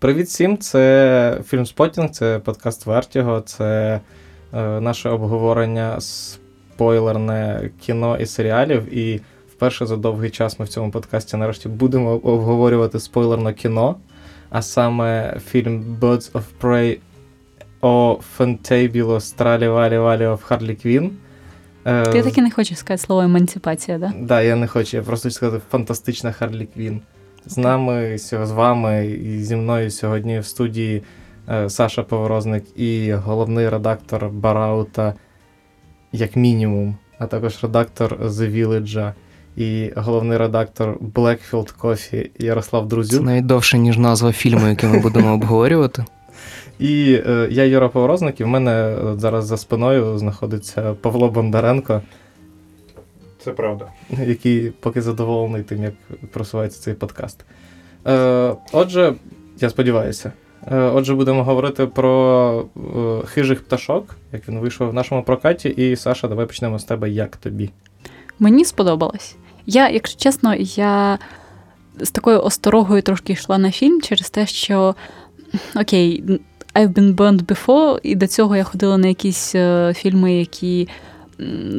Привіт всім! Це Filmspotting, це подкаст Вертіго, це е, наше обговорення спойлерне кіно і серіалів. І вперше за довгий час ми в цьому подкасті нарешті будемо обговорювати спойлерне кіно, а саме фільм Birds of Prey or Fantabulous Стралі Валі Валі of Harley Quinn. Ти е, таки не хочеш сказати слово емансипація, так? Да? Так, я не хочу, я просто хочу сказати фантастична Харлі Квін. З нами, з вами і зі мною сьогодні в студії е, Саша Поворозник і головний редактор Бараута, як мінімум, а також редактор The Village і головний редактор Blackfield Coffee Ярослав Друзюк. Це найдовше, ніж назва фільму, який ми будемо обговорювати. І е, я Юра Поворозник, і в мене зараз за спиною знаходиться Павло Бондаренко. Це правда. Який поки задоволений тим, як просувається цей подкаст. Е, Отже, я сподіваюся. Е, Отже, будемо говорити про е, хижих пташок, як він вийшов в нашому прокаті. І Саша, давай почнемо з тебе. Як тобі? Мені сподобалось. Я, якщо чесно, я з такою осторогою трошки йшла на фільм через те, що окей, I've been burned before, і до цього я ходила на якісь е, фільми, які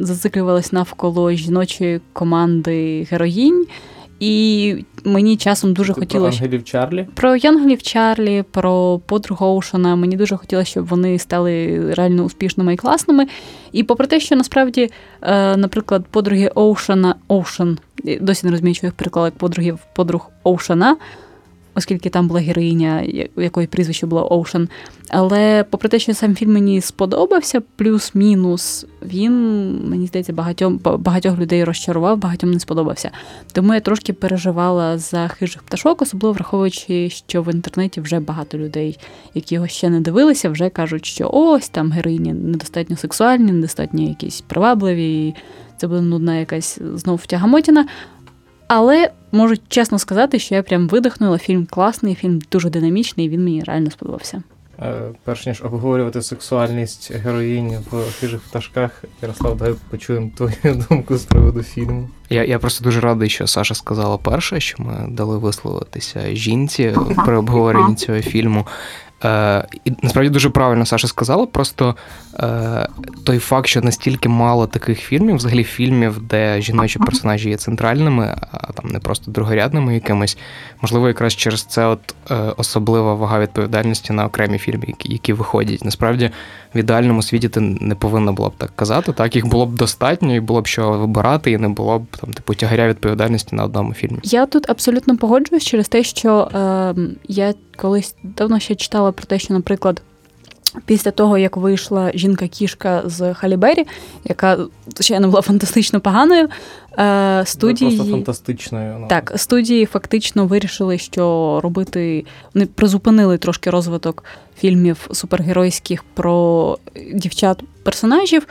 зациклювались навколо жіночої команди героїнь. І мені часом дуже хотілося. Про ангелів Чарлі? Про Янголів Чарлі, про подругу Оушена. Мені дуже хотілося, щоб вони стали реально успішними і класними. І попри те, що насправді, е, наприклад, подруги Оушена, Оушен, досі не розумію, що їх переклали як подругів подруг Оушена оскільки там була героїня, якої прізвище було Оушен. Але попри те, що сам фільм мені сподобався, плюс-мінус, він, мені здається, багатьом, багатьох людей розчарував, багатьом не сподобався. Тому я трошки переживала за хижих пташок, особливо враховуючи, що в інтернеті вже багато людей, які його ще не дивилися, вже кажуть, що ось там героїні недостатньо сексуальні, недостатньо якісь привабливі. Це буде нудна якась знов втягамотіна. Але можу чесно сказати, що я прям видихнула. Фільм класний, фільм дуже динамічний, він мені реально сподобався. Е, перш ніж обговорювати сексуальність героїні в хижих пташках, Ярослав, давай почуємо твою думку з приводу фільму. Я я просто дуже радий, що Саша сказала перше, що ми дали висловитися жінці при обговоренні цього фільму. Е, І насправді дуже правильно Саша сказала. Просто е, той факт, що настільки мало таких фільмів, взагалі фільмів, де жіночі персонажі є центральними, а там не просто другорядними якимись, можливо, якраз через це от е, особлива вага відповідальності на окремі фільми, які, які виходять. Насправді в ідеальному світі ти не повинна була б так казати. Так, їх було б достатньо, і було б що вибирати, і не було б там типу тягаря відповідальності на одному фільмі. Я тут абсолютно погоджуюсь через те, що е, я колись давно ще читала про те, що, наприклад. Після того, як вийшла жінка-кішка з Халібері, яка звичайно була фантастично поганою, е, студії просто фантастичною. Ну. Так, студії фактично вирішили, що робити. Вони призупинили трошки розвиток фільмів супергеройських про дівчат-персонажів.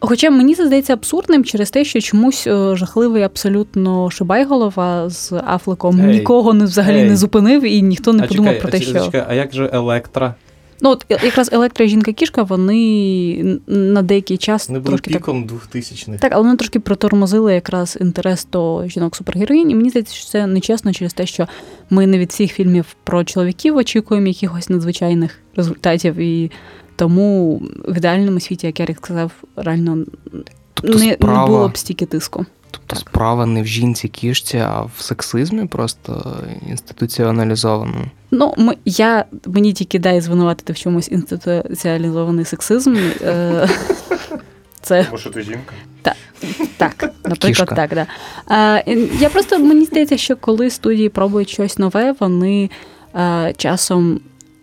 Хоча мені це здається абсурдним через те, що чомусь е, жахливий абсолютно Шибайголова з Афлеком ей, нікого не взагалі ей. не зупинив, і ніхто не а подумав чекай, про те, а, що чекай, а як же Електра? Ну, от якраз електро жінка-кішка, вони на деякий час не були трошки піком так, 2000-х. Так, але вони трошки протормозили якраз інтерес до жінок-супергероїнь. І мені здається, що це нечесно через те, що ми не від всіх фільмів про чоловіків очікуємо якихось надзвичайних результатів. І тому в ідеальному світі, як Ярик сказав, реально тобто не, справа... не було б стільки тиску. Тобто так. справа не в жінці кішці, а в сексизмі просто інституціоналізованому. Ну, ми, я мені тільки дай звинуватити в чомусь інституціалізований сексизм. Е, це... Тому що ти жінка? Так, так, наприклад, Кішка. так. Да. А, Я просто мені здається, що коли студії пробують щось нове, вони а, часом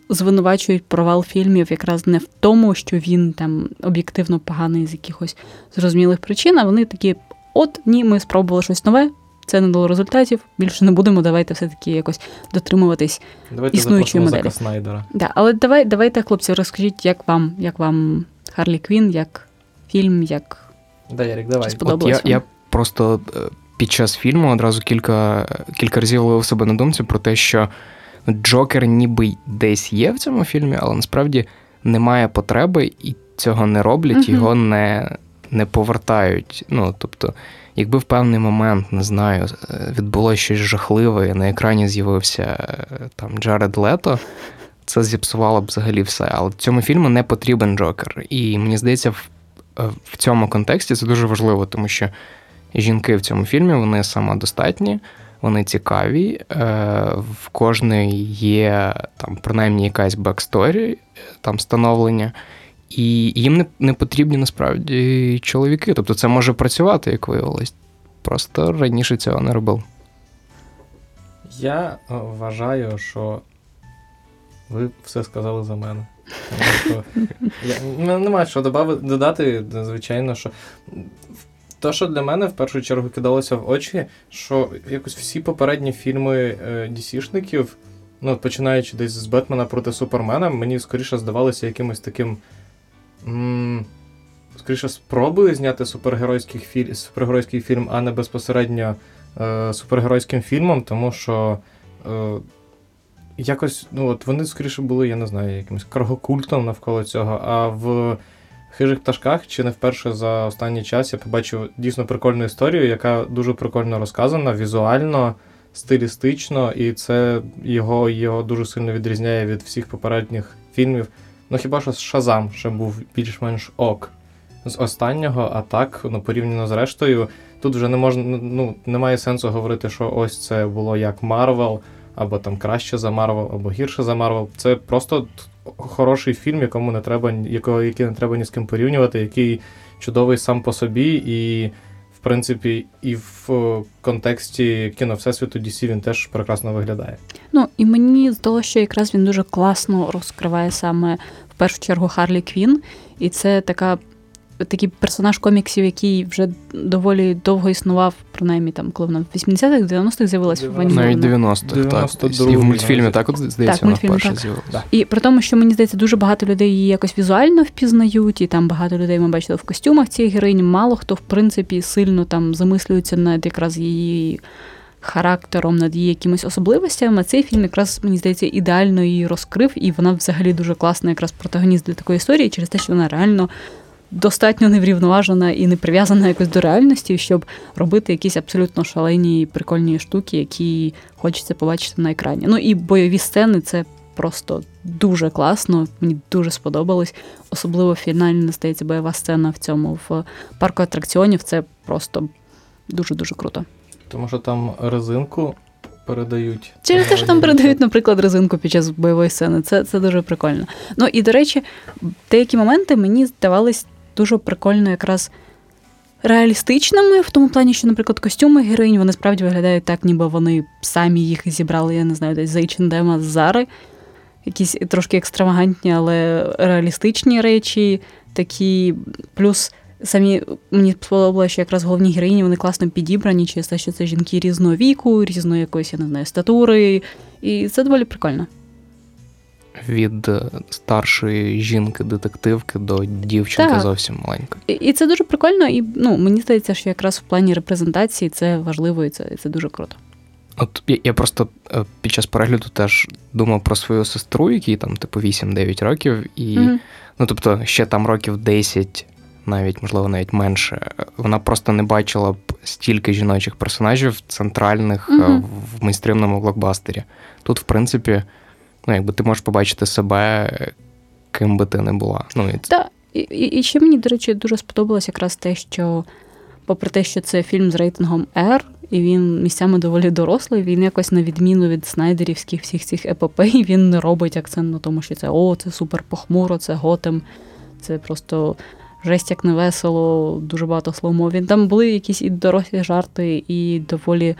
звинувачують провал фільмів якраз не в тому, що він там об'єктивно поганий з якихось зрозумілих причин, а вони такі: от ні, ми спробували щось нове. Це не дало результатів, більше не будемо. Давайте все-таки якось дотримуватись давайте існуючої моделі. Снайдера. Да, але давай, давайте, хлопці, розкажіть, як вам як вам Харлі Квін, як фільм, як да, Ярик, давай. сподобалось От я, я просто е, під час фільму одразу кілька кілька разів ловив себе на думці про те, що Джокер ніби десь є в цьому фільмі, але насправді немає потреби і цього не роблять, uh-huh. його не не повертають. Ну, тобто, якби в певний момент, не знаю, е, відбулося щось жахливе, і на екрані з'явився е, там Джаред Лето, це зіпсувало б взагалі все. Але цьому фільму не потрібен Джокер. І мені здається, в, е, в цьому контексті це дуже важливо, тому що жінки в цьому фільмі вони самодостатні, вони цікаві. В кожної є там принаймні якась backstory, там становлення. І їм не не потрібні насправді чоловіки. Тобто це може працювати, як виявилось. Просто раніше цього не робив. Я вважаю, що ви все сказали за мене. Тому що я, Немає що додати, звичайно, що те, що для мене в першу чергу кидалося в очі, що якось всі попередні фільми DC-шників, ну, починаючи десь з Бетмена проти Супермена, мені скоріше здавалося якимось таким м- скоріше спробою зняти супергеройський фільм, супергеройський фільм, а не безпосередньо е, супергеройським фільмом, тому що е, якось ну, от вони скоріше були, я не знаю, якимось каргокультом навколо цього. А в хижих пташках чи не вперше за останній час я побачив дійсно прикольну історію, яка дуже прикольно розказана, візуально. Стилістично, і це його його дуже сильно відрізняє від всіх попередніх фільмів. Ну хіба що Шазам ще був більш-менш ок з останнього, а так, ну, порівняно з рештою, тут вже не можна, ну, немає сенсу говорити, що ось це було як Марвел, або там краще за Марвел, або гірше за Марвел. Це просто хороший фільм, якому не треба, якого, який не треба ні з ким порівнювати, який чудовий сам по собі, і, в принципі, і в контексті кіно Всесвіту DC він теж прекрасно виглядає. Ну і мені здалося, що якраз він дуже класно розкриває саме в першу чергу Харлі Квін, і це така такий персонаж коміксів, який вже доволі довго існував, принаймні там, коли вона в 80-х, 90-х з'явилася в Навіть 90-х, так. І в мультфільмі так от здається, вона вперше з'явилася. І при тому, що мені здається, дуже багато людей її якось візуально впізнають, і там багато людей ми бачили в костюмах цієї героїні. Мало хто, в принципі, сильно там замислюється над якраз її. Характером над її якимись особливостями, цей фільм якраз, мені здається, ідеально її розкрив, і вона взагалі дуже класна, якраз протагоніст для такої історії, через те, що вона реально достатньо неврівноважена і не прив'язана якось до реальності, щоб робити якісь абсолютно шалені і прикольні штуки, які хочеться побачити на екрані. Ну і бойові сцени це просто дуже класно. Мені дуже сподобалось. Особливо фінальна здається бойова сцена в цьому в парку атракціонів. Це просто дуже дуже круто. Тому що там резинку. Передають через те, що там передають, наприклад, резинку під час бойової сцени. Це це дуже прикольно. Ну і до речі, деякі моменти мені здавались дуже прикольно якраз реалістичними, в тому плані, що, наприклад, костюми героїнь, вони справді виглядають так, ніби вони самі їх зібрали, я не знаю, десь з H&M, з Зари. Якісь трошки екстравагантні, але реалістичні речі, такі. Плюс самі мені сподобалося, що якраз головні героїні вони класно підібрані, через те, що це жінки різного віку, різної якоїсь, я не знаю, статури. І це доволі прикольно від е, старшої жінки-детективки до дівчинки так. зовсім маленької. І, і це дуже прикольно, і ну мені здається, що якраз в плані репрезентації це важливо і це, це дуже круто. От я, я просто е, під час перегляду теж думав про свою сестру, якій там, типу, 8-9 років, і mm ну тобто ще там років 10, навіть, можливо, навіть менше. Вона просто не бачила б стільки жіночих персонажів центральних mm в мейнстримному блокбастері. Тут, в принципі. Ну, якби ти можеш побачити себе, ким би ти не була. Ну, і... Так, і, і, ще мені, до речі, дуже сподобалось якраз те, що, попри те, що це фільм з рейтингом R, і він місцями доволі дорослий, він якось, на відміну від снайдерівських всіх цих епопей, він не робить акцент на тому, що це о, це супер похмуро, це готем, це просто. Жесть як невесело, дуже багато слово. Він там були якісь і дорослі жарти, і доволі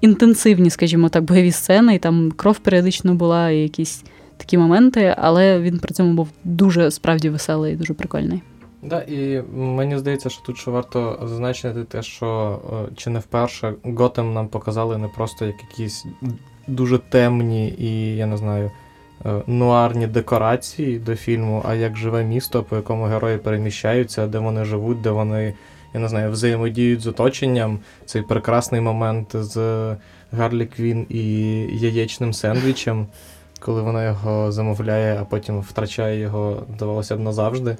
інтенсивні, скажімо так, бойові сцени, і там кров періодично була, і якісь такі моменти, але він при цьому був дуже справді веселий і дуже прикольний. Да, і мені здається, що тут ще варто зазначити те, що чи не вперше Готем нам показали не просто як якісь дуже темні і, я не знаю, е, нуарні декорації до фільму, а як живе місто, по якому герої переміщаються, де вони живуть, де вони я не знаю, взаємодіють з оточенням. Цей прекрасний момент з Гарлі Квін і яєчним сендвічем, коли вона його замовляє, а потім втрачає його, здавалося б, назавжди.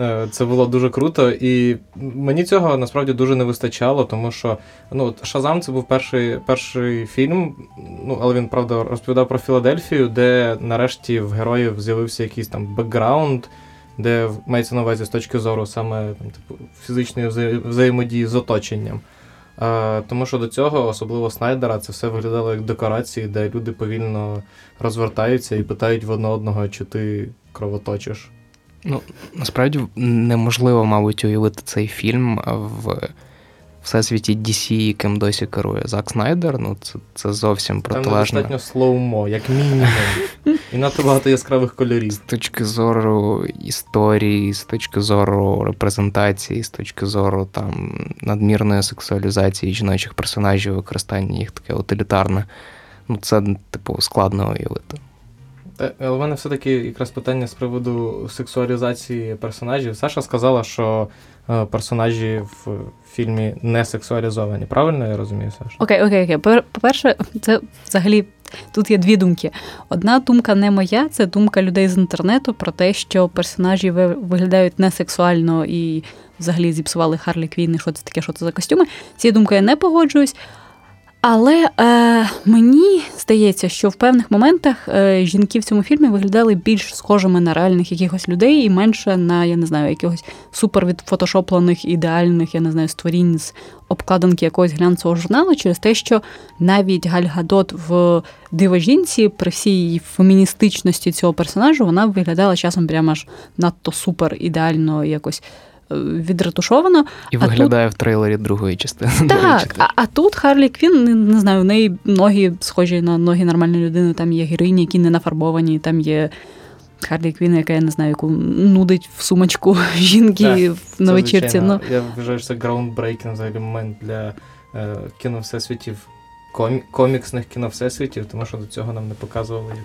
Е, Це було дуже круто, і мені цього насправді дуже не вистачало, тому що ну, Шазам це був перший перший фільм, ну, але він, правда, розповідав про Філадельфію, де нарешті в героїв з'явився якийсь там бекграунд, де мається на увазі з точки зору саме там, типу, фізичної вза- взаємодії з оточенням. Е, тому що до цього, особливо Снайдера, це все виглядало як декорації, де люди повільно розвертаються і питають в одне одного, чи ти кровоточиш. Ну, Насправді неможливо, мабуть, уявити цей фільм в всесвіті DC, яким досі керує Зак Снайдер. Ну, це, це зовсім Там протилежно. недостатньо слоумо, як мінімум. І надто багато яскравих кольорів. З точки зору історії, з точки зору репрезентації, з точки зору там надмірної сексуалізації жіночих персонажів, використання їх таке утилітарне. Ну, це, типу, складно уявити. Та, Але в мене все-таки якраз питання з приводу сексуалізації персонажів. Саша сказала, що е, персонажі в фільмі не сексуалізовані. Правильно я розумію, Саша? Окей, окей, окей. По-перше, це взагалі тут є дві думки. Одна думка не моя, це думка людей з інтернету про те, що персонажі ви- виглядають несексуально і взагалі зіпсували Харлі Квін, і що це таке, що це за костюми. Цією думкою я не погоджуюсь. Але е, мені здається, що в певних моментах е, жінки в цьому фільмі виглядали більш схожими на реальних якихось людей і менше на, я не знаю, якихось супер відфотошоплених ідеальних, я не знаю, створінь з обкладинки якогось глянцевого журналу через те, що навіть Галь Гадот в «Диво жінці, при всій її феміністичності цього персонажу, вона виглядала часом прямо аж надто супер ідеально якось відретушовано. І А виглядає в трейлері другої частини. Так, а, а тут Харлі Квін, не, не знаю, у неї ноги схожі на ноги нормальної людини, там є героїні, які не нафарбовані, там є. Харлі Квін, яка я не знаю, яку нудить в сумочку жінки Так, в- на вечірці. звичайно, Ну, Я вважаю, що це groundbreaking взагалі момент для е, кіно всесвітів, комі- коміксних кіно всесвітів, тому що до цього нам не показували, як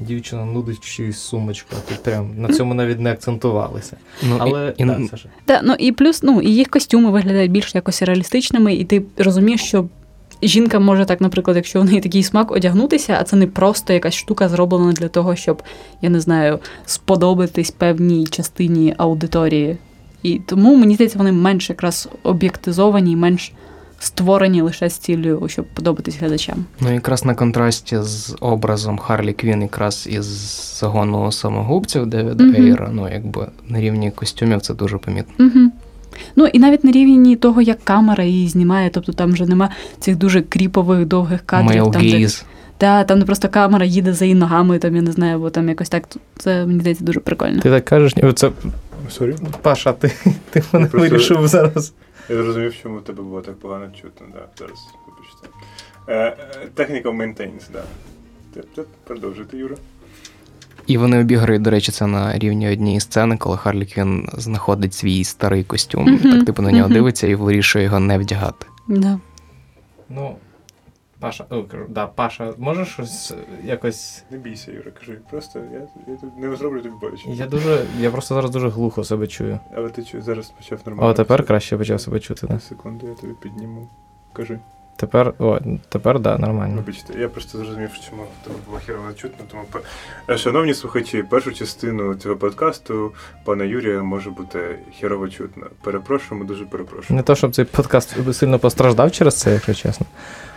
дівчина нудить чиюсь сумочку. а Тут прям на цьому навіть не акцентувалися. Ну, Але і, і, да, Саша. та, ну і плюс, ну, і їх костюми виглядають більш якось реалістичними, і ти розумієш, що жінка може так, наприклад, якщо у неї такий смак одягнутися, а це не просто якась штука зроблена для того, щоб, я не знаю, сподобатись певній частині аудиторії. І тому мені здається, вони менш якраз об'єктизовані, менш створені лише з цілею, щоб подобатись глядачам. Ну, якраз на контрасті з образом Харлі Квін, якраз із загону самогубців Девіда Мгм. Ейра, ну, якби на рівні костюмів це дуже помітно. Угу. Ну і навіть на рівні того, як камера її знімає, тобто там вже нема цих дуже кріпових довгих кадрів. Male там, де, gaze. та, там просто камера їде за її ногами, там я не знаю, бо там якось так. Це мені здається дуже прикольно. Ти так кажеш, ні, це, sorry. Паша, ти, ти мене просто- вирішив зараз. Я зрозумів, чому тебе було так погано чутно. Да, зараз вибачте. Е, е, Technical maintenance, да. Продовжуйте, Юра. І вони обіграють, до речі, це на рівні однієї сцени, коли Харлі Квін знаходить свій старий костюм, Мгм, так типу на нього мгм. дивиться і вирішує його не вдягати. Да. Ну, Паша, о, кажу, да, Паша, можеш щось е, якось. Не бійся, Юра, кажи. Просто я, я тут не зроблю тобі боляче. Я дуже. Я просто зараз дуже глухо себе чую. Але ти чу, зараз почав нормально. О, тепер краще почав себе чути. Да? Секунду, я тобі підніму. Кажи. Тепер, о, тепер да, нормально. Вибачте, я просто зрозумів, чому тебе було хірово чутно. Тому Е, шановні слухачі, першу частину цього подкасту пана Юрія може бути хірово чутно. Перепрошуємо, дуже перепрошую. Не то, щоб цей подкаст сильно постраждав через це, якщо чесно.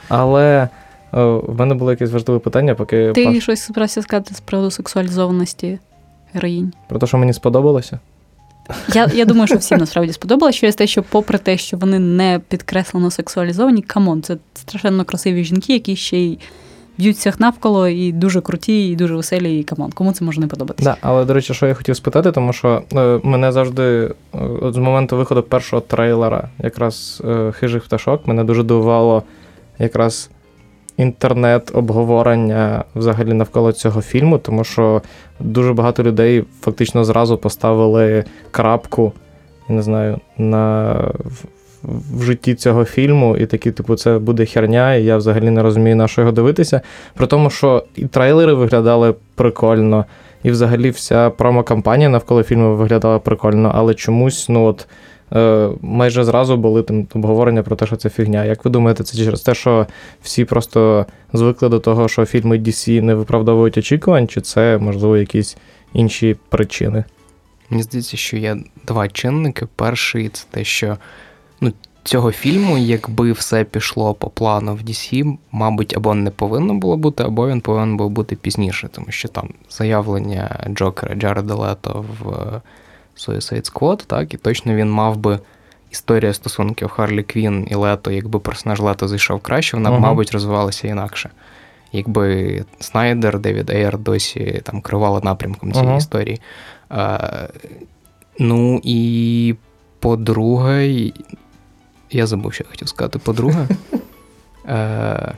Але в мене було якесь важливе питання, поки Ти Паш... щось збирався сказати з приводу сексуалізованості героїнь. про те, що мені сподобалося. Я, я думаю, що всім насправді сподобалось через те, що, попри те, що вони не підкреслено сексуалізовані, come on, це страшенно красиві жінки, які ще й б'ють всіх навколо і дуже круті, і дуже веселі, і come on. Кому це може не подобатися? Да, але, до речі, що я хотів спитати, тому що е, мене завжди е, от з моменту виходу першого трейлера, якраз е, хижих пташок, мене дуже дивувало якраз інтернет-обговорення взагалі навколо цього фільму, тому що дуже багато людей фактично зразу поставили крапку, не знаю, на. в- житті цього фільму, і такі, типу, це буде херня, і я взагалі не розумію, на що його дивитися. При тому, що і трейлери виглядали прикольно, і взагалі вся промо-кампанія навколо фільму виглядала прикольно, але чомусь, ну от майже зразу були там обговорення про те, що це фігня. Як ви думаєте, це через те, що всі просто звикли до того, що фільми DC не виправдовують очікувань, чи це, можливо, якісь інші причини? Мені здається, що є два чинники. Перший це те, що ну, цього фільму, якби все пішло по плану в DC, мабуть, або не повинно було бути, або він повинен був бути пізніше, тому що там заявлення Джокера Джареда Лето в Suicide Squad, так, і точно він мав би. Історія стосунків Харлі Квін і Лето, якби персонаж Лето зайшов краще, вона б, Ага. мабуть, розвивалася інакше. Якби Снайдер, Девід Ейер досі там керували напрямком цієї Ага. історії. Е, ну і по-друге, я забув, що я хотів сказати. По-друге, е,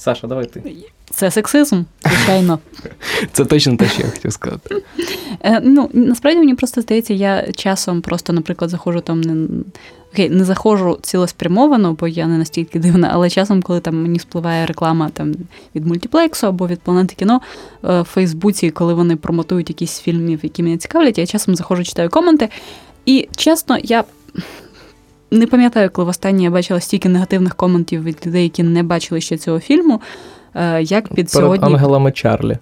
Саша, давай ти. Це сексизм, звичайно. це точно те, що я хотів сказати. Е, ну, насправді мені просто здається, я часом просто, наприклад, заходжу там не. Окей, не заходжу цілеспрямовано, бо я не настільки дивна, але часом, коли там мені спливає реклама там від мультиплексу або від планети кіно е, в Фейсбуці, коли вони промотують якісь фільмів, які мене цікавлять, я часом заходжу, читаю коменти. І чесно, я не пам'ятаю, коли востаннє я бачила стільки негативних коментів від людей, які не бачили ще цього фільму, е, як під Перед сьогодні. ангелами Чарлі.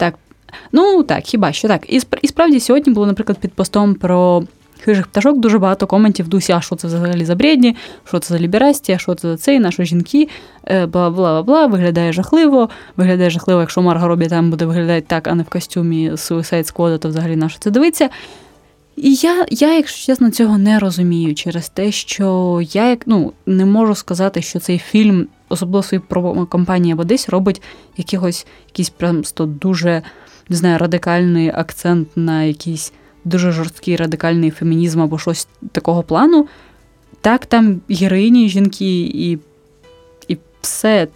Ну так, хіба що так. І, і справді сьогодні було, наприклад, під постом про хижих пташок дуже багато коментів в дусі, а що це взагалі за бредні, що це за ліберастія, що це за цей, наші жінки, е, бла бла бла бла, виглядає жахливо. Виглядає жахливо, якщо Марго Робі там буде виглядати так, а не в костюмі Suicide Squad, то взагалі на що це дивиться. І я, я, якщо чесно, цього не розумію через те, що я як ну, не можу сказати, що цей фільм, особливо своїй компанії або десь, робить якихось якийсь просто дуже не знаю, радикальний акцент на якийсь дуже жорсткий радикальний фемінізм або щось такого плану. Так, там героїні, жінки і, і все.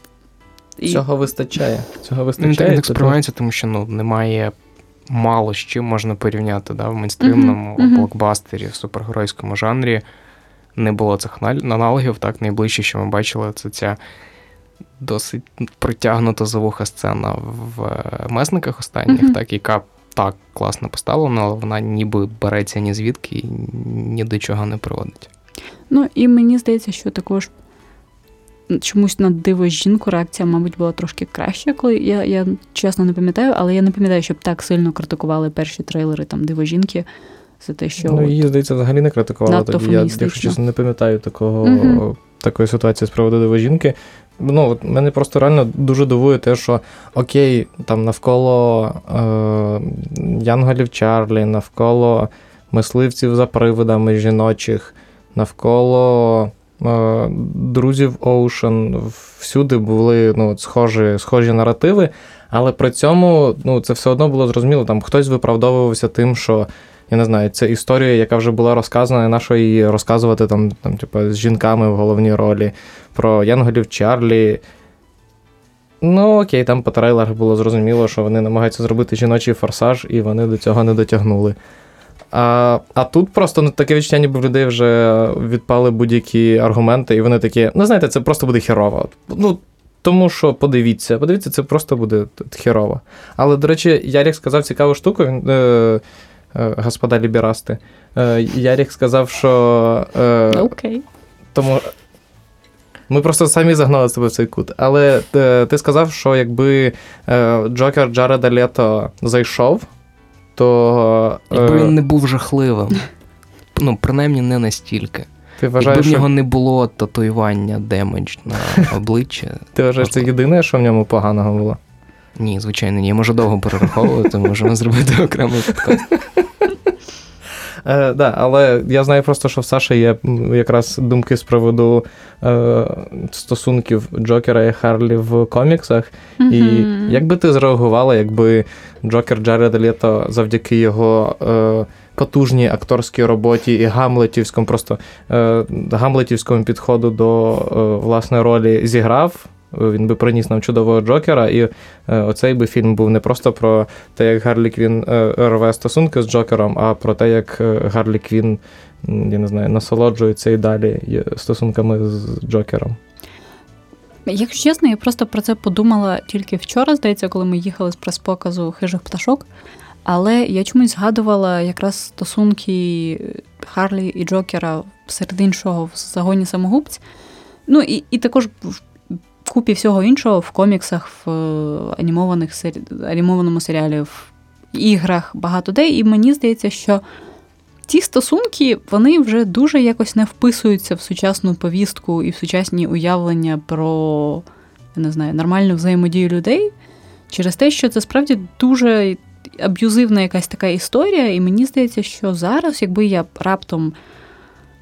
І... Цього вистачає. Цього Він вистачає. так, так Це сприймається, тому що ну, немає мало з чим можна порівняти. Да? В мейнстрімному мгм. блокбастері, в супергеройському жанрі не було цих аналогів. Так, найближче, що ми бачили, це ця досить протягнута за вуха сцена в е, месниках останніх, Мгм. так, яка так класно поставлена, але вона ніби береться ні звідки і ні до чого не приводить. Ну і мені здається, що також чомусь на диво жінку реакція, мабуть, була трошки краща, коли я, я чесно не пам'ятаю, але я не пам'ятаю, щоб так сильно критикували перші трейлери там диво жінки за те, що Ну, її, здається, взагалі не критикували Надто тоді. Я, якщо чесно, не пам'ятаю такого, Мгм. такої ситуації з приводу диво жінки. Ну, от мене просто реально дуже дивує те, що окей, там навколо е, Янголів Чарлі, навколо мисливців за привидами жіночих, навколо друзів Оушен, всюди були ну, схожі, схожі наративи, але при цьому ну, це все одно було зрозуміло. Там хтось виправдовувався тим, що я не знаю, це історія, яка вже була розказана, на що її розказувати там, там, типу, з жінками в головній ролі, про Янголів Чарлі. Ну, окей, там по трейлерах було зрозуміло, що вони намагаються зробити жіночий форсаж, і вони до цього не дотягнули. А, а тут просто ну, таке відчуття, ніби в людей вже відпали будь-які аргументи, і вони такі, ну знаєте, це просто буде херово. Ну, тому що подивіться, подивіться, це просто буде херово. Але, до речі, Ярік сказав цікаву штуку. Він, е, е, господа ліберасти. Е, Ярік сказав, що. Е, окей. тому ми просто самі загнали себе в цей кут. Але е, ти сказав, що якби е, Джокер Джареда Лето зайшов, то. е, Якби він не був жахливим. Ну, принаймні не настільки. ти Якби в нього що, не було татуювання damaged на обличчя. ти вважаєш, це єдине, що в ньому поганого було? Ні, звичайно, ні. Я можу довго перераховувати, можемо зробити окремий подкаст. Е, да, але я знаю просто, що в Саші є якраз думки з приводу е, стосунків Джокера і Харлі в коміксах. І як би ти зреагувала, якби Джокер Джареда Лето завдяки його е, потужній акторській роботі і гамлетівському, просто е, гамлетівському підходу до е, власної ролі зіграв? Він би приніс нам чудового Джокера, і е, оцей би фільм був не просто про те, як Гарлі Квін е, рве стосунки з Джокером, а про те, як е, Гарлі Квін, я не знаю, насолоджується і далі стосунками з Джокером. Якщо чесно, я просто про це подумала тільки вчора, здається, коли ми їхали з прес-показу хижих пташок. Але я чомусь згадувала якраз стосунки Харлі і Джокера серед іншого в загоні самогубць. Ну і, і також купі всього іншого в коміксах, в е, анімованих сері... анімованому серіалі, в іграх багато де. І мені здається, що ці стосунки вони вже дуже якось не вписуються в сучасну повістку і в сучасні уявлення про я не знаю, нормальну взаємодію людей через те, що це справді дуже аб'юзивна якась така історія, і мені здається, що зараз, якби я раптом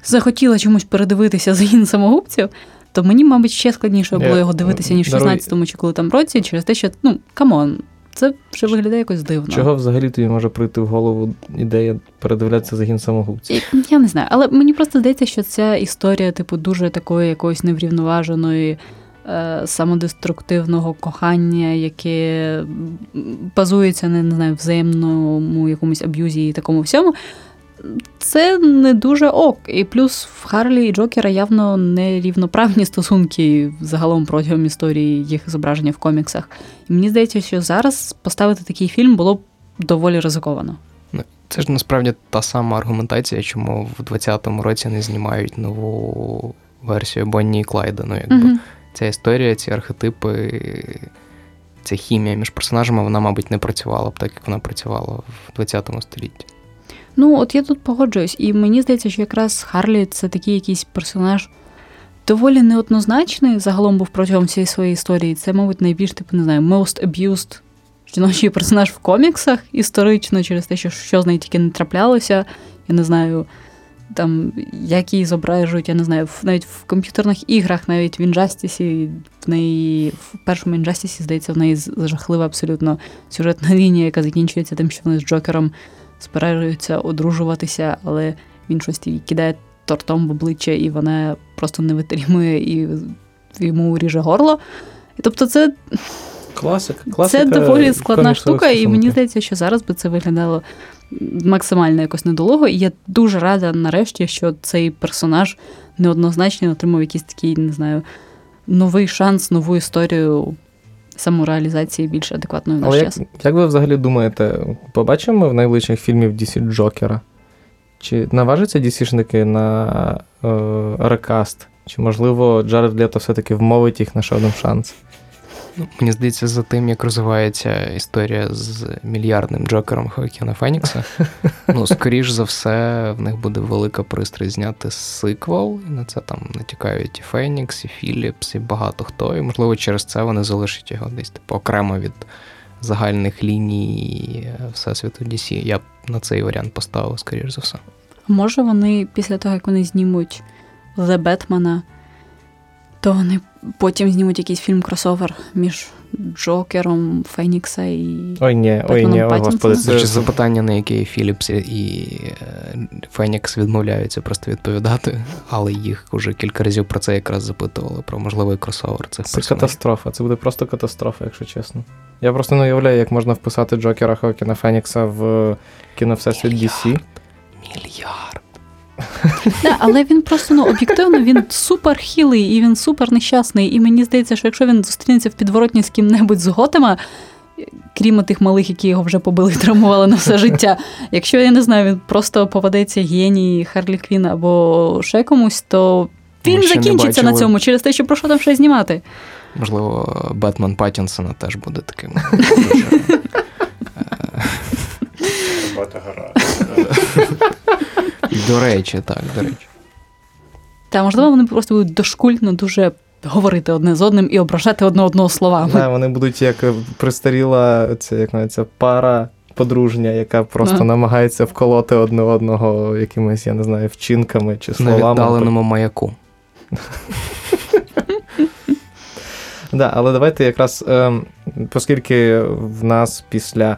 захотіла чомусь передивитися загін самогубців, то мені, мабуть, ще складніше було його дивитися, ніж в 16-му чи коли там році, через те, що ну come on, це вже виглядає якось дивно. Чого взагалі тобі може прийти в голову ідея передивлятися загін самогубців? Я не знаю, але мені просто здається, що ця історія, типу, дуже такої якоїсь неврівноваженої, е, самодеструктивного кохання, яке базується на не знаю, взаємному якомусь аб'юзі і такому всьому. Це не дуже ok. І плюс в Харлі і Джокера явно нерівноправні стосунки загалом протягом історії їх зображення в коміксах. І мені здається, що зараз поставити такий фільм було б доволі ризиковано. Це ж насправді та сама аргументація, чому в 20-му році не знімають нову версію Бонні і Клайда. Ну, якби Мгм. ця історія, ці архетипи, ця хімія між персонажами, вона, мабуть, не працювала б так, як вона працювала в 20 столітті. Ну, от я тут погоджуюсь, і мені здається, що якраз Харлі це такий якийсь персонаж доволі неоднозначний загалом був протягом всієї своєї історії. Це, мабуть, найбільш, типу, не знаю, most abused жіночий персонаж в коміксах історично, через те, що що з нею тільки не траплялося. Я не знаю, там, як її зображують, я не знаю, в- навіть в комп'ютерних іграх, навіть в Інжастісі, в неї в першому Інжастісі, здається, в неї жахлива абсолютно сюжетна лінія, яка закінчується тим, що вони з Джокером збираються одружуватися, але він щось їй кидає тортом в обличчя, і вона просто не витримує і йому ріже горло. І Тобто, це, Класик, це доволі складна штука, і мені здається, що зараз би це виглядало максимально якось недолого. І я дуже рада нарешті, що цей персонаж неоднозначно отримав якийсь такий, не знаю, новий шанс, нову історію самореалізації більш адекватної в наш Але як, як ви взагалі думаєте, побачимо ми в найближчих фільмів DC Джокера? Чи наважаться DC-шники на е, рекаст? Чи можливо Джаред Лето все-таки вмовить їх на ще один шанс? Ну, мені здається, за тим, як розвивається історія з мільярдним Джокером Хоакіна Фенікса, ну, скоріш за все, в них буде велика пристрасть зняти сиквел, і на це там натякають і Фенікс, і Філіпс, і багато хто. І, можливо, через це вони залишать його десь типу, окремо від загальних ліній е, Всесвіту DC. Я б на цей варіант поставив, скоріш за все. Може, вони після того, як вони знімуть The Бетмена, то вони потім знімуть якийсь фільм кросовер між Джокером, Фенікса і. Ой, ні, ой, ні, о, господи, Це ж запитання, на яке Філіпс і е, Фенікс відмовляються просто відповідати, але їх уже кілька разів про це якраз запитували про можливий кросовер цих це персонажів. катастрофа. Це буде просто катастрофа, якщо чесно. Я просто не уявляю, як можна вписати Джокера Хокіна Фенікса в кіно Всесвіт DC. Мільярд. Да, але він просто ну, об'єктивно він супер хілий і він супер нещасний. І мені здається, що якщо він зустрінеться в підворотні з ким-небудь з Готема, крім тих малих, які його вже побили і травмували на все життя. Якщо я не знаю, він просто попадеться генії Харлі Квін або ще комусь, то фільм не закінчиться на цьому через те, що про що там ще знімати. Можливо, Бетмен Паттінсона теж буде таким. Бата гора. До речі, так, до речі. Та можливо, вони просто будуть дошкульно дуже говорити одне з одним і ображати одне одного словами. Да, вони будуть як е, пристаріла ця, як називається, пара подружня, яка просто Ага. намагається вколоти одне одного якимись, я не знаю, вчинками чи На словами. віддаленому маяку. Да, але давайте якраз, ем, оскільки в нас після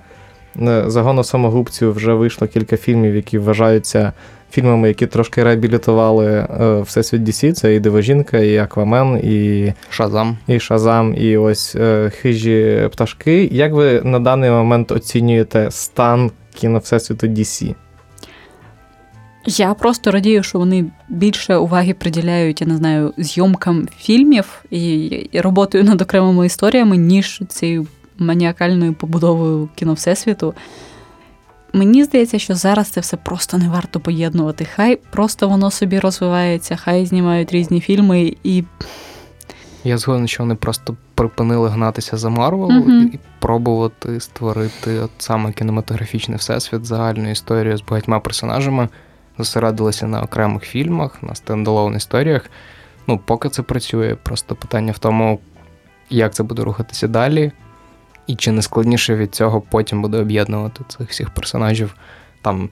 е, загону самогубців вже вийшло кілька фільмів, які вважаються фільмами, які трошки реабілітували е, Всесвіт DC, це і Дивожінка, і Аквамен, і, Шазам. і Шазам, і ось е, хижі пташки. Як ви на даний момент оцінюєте стан кіно Всесвіту DC? Я просто радію, що вони більше уваги приділяють, я не знаю, зйомкам фільмів і, і роботою над окремими історіями, ніж цією маніакальною побудовою кіно Всесвіту. Мені здається, що зараз це все просто не варто поєднувати. Хай просто воно собі розвивається, хай знімають різні фільми, і Я згоден, що вони просто припинили гнатися за Марвел Мгм. і пробувати створити от саме кінематографічний всесвіт, загальну історію з багатьма персонажами. зосередилися на окремих фільмах, на стендалон історіях. Ну, поки це працює, просто питання в тому, як це буде рухатися далі, і чи не складніше від цього потім буде об'єднувати цих всіх персонажів, там,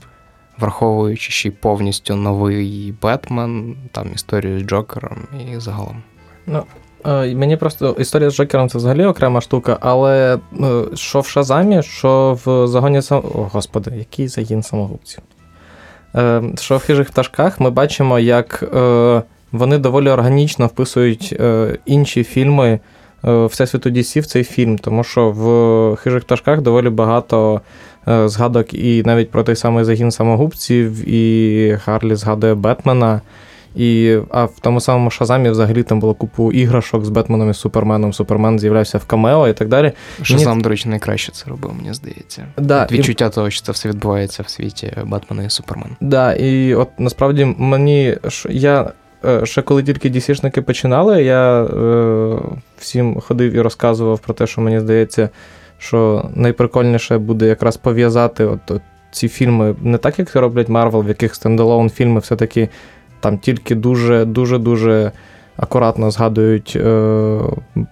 враховуючи ще й повністю новий Бетмен, там історію з Джокером і загалом. Е, Мені просто історія з Джокером це взагалі окрема штука, але е, що в Шазамі, що в загоні сам... О, господи, який загін самогубців. Е, Що в хижих пташках ми бачимо, як вони доволі органічно вписують інші фільми Всесвіту DC в цей фільм, тому що в хижих пташках доволі багато е, згадок і навіть про той самий загін самогубців, і Гарлі згадує Бетмена. І, а в тому самому Шазамі взагалі там було купу іграшок з Бетменом і Суперменом. Супермен з'являвся в камео і так далі. Шазам, до речі, найкраще це робив, мені здається. Да, і, Відчуття того, що це все відбувається в світі Бетмена і Супермена. да, і от насправді мені я е, ще коли тільки DC-шники починали, я е, всім ходив і розказував про те, що мені здається, що найприкольніше буде якраз пов'язати от, от ці фільми не так, як це роблять Марвел, в яких стендалон фільми все-таки там тільки дуже дуже дуже акуратно згадують е,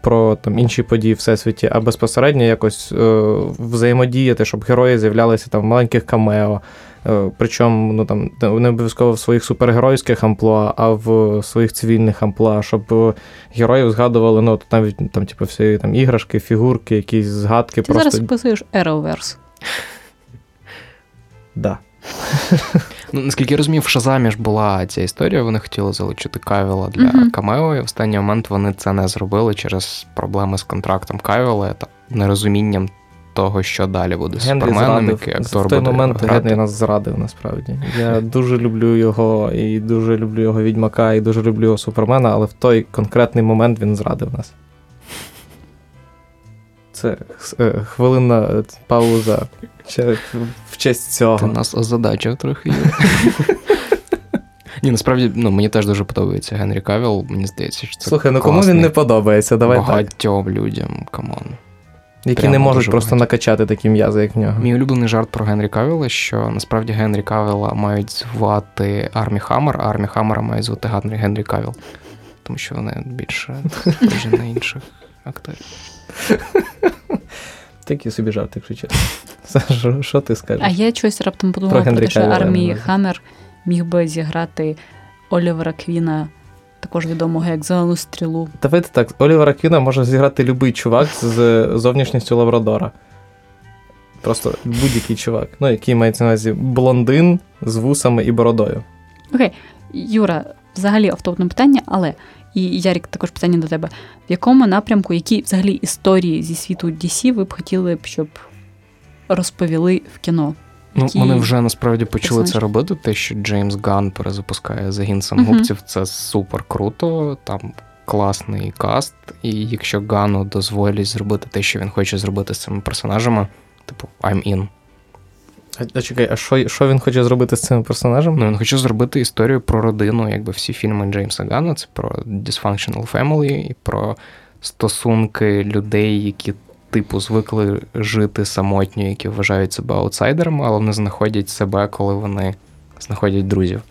про там інші події в всесвіті, а безпосередньо якось е, взаємодіяти, щоб герої з'являлися там в маленьких камео. Е, причому ну, там, не обов'язково в своїх супергеройських амплуа, а в своїх цивільних амплуа, щоб е, героїв згадували ну, навіть там, типу, всі там іграшки, фігурки, якісь згадки. Ти просто... зараз описуєш Arrowverse. Да. Ну, наскільки я розумів, в Шазамі ж була ця історія, вони хотіли залучити Кавіла для Мгм. камео, і в останній момент вони це не зробили через проблеми з контрактом Кавіла та нерозумінням того, що далі буде з Суперменом, який актор в той момент буде грати. Генрі нас зрадив насправді. Я дуже люблю його, і дуже люблю його відьмака, і дуже люблю його супермена, але в той конкретний момент він зрадив нас. Це е, хвилинна е, пауза в честь Ти цього. нас озадачив трохи. Ні, насправді ну, мені теж дуже подобається Генрі Кавіл. Мені здається, що це Слухай, ну кому він не подобається, давай так. багатьом людям. Come on. Які прямо не можуть дуже просто багато. накачати такі м'язи, як в нього. Мій улюблений жарт про Генрі Кавіла, що насправді Генрі Кавіла мають звати Армі Хаммер, а Армі Хаммера мають звати Генрі Генрі Кавіл. Тому що вони більше схожі на інших акторів. Такі собі жарт, якщо чесно. Саша, що ти скажеш? А я щось раптом подумала Про про, Генрі те, що увазі. Хаммер міг би зіграти Олівера Квіна, також відомого як Зелену стрілу. Давайте так, Олівера Квіна може зіграти будь-який чувак з зовнішністю Лабрадора. Просто будь-який чувак. Ну, який мається на увазі блондин з вусами і бородою. Окей, Юра, взагалі автопне питання, але і Ярік, також питання до тебе. В якому напрямку, які взагалі історії зі світу DC ви б хотіли б, щоб розповіли в кіно? Ну, Які вони вже насправді почали це робити. Те, що Джеймс Ганн перезапускає загін самогубців, це супер круто. Там класний каст. І якщо Ганну дозволять зробити те, що він хоче зробити з цими персонажами, типу I'm in. А, а чекай, а що, що він хоче зробити з цим персонажем? Ну, він хоче зробити історію про родину, якби всі фільми Джеймса Ганна, це про dysfunctional family і про стосунки людей, які, типу, звикли жити самотньо, які вважають себе аутсайдерами, але вони знаходять себе, коли вони знаходять друзів.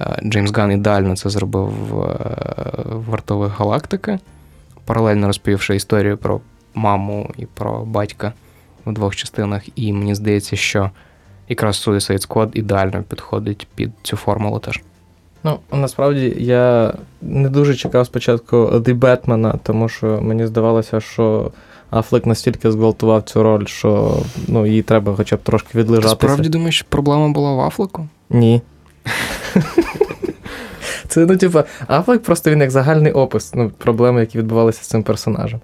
Е, Джеймс Ганн ідеально це зробив в е, вартових галактики, паралельно розповівши історію про маму і про батька в двох частинах. І мені здається, що якраз Suicide Squad ідеально підходить під цю формулу теж. Ну, насправді я не дуже чекав спочатку The Batman, тому що мені здавалося, що Афлек настільки зґвалтував цю роль, що ну, їй треба хоча б трошки Ти справді думаєш, що проблема була в Афлеку? Ні. Це, ну, типа, Афлек просто він як загальний опис ну, проблеми, які відбувалися з цим персонажем.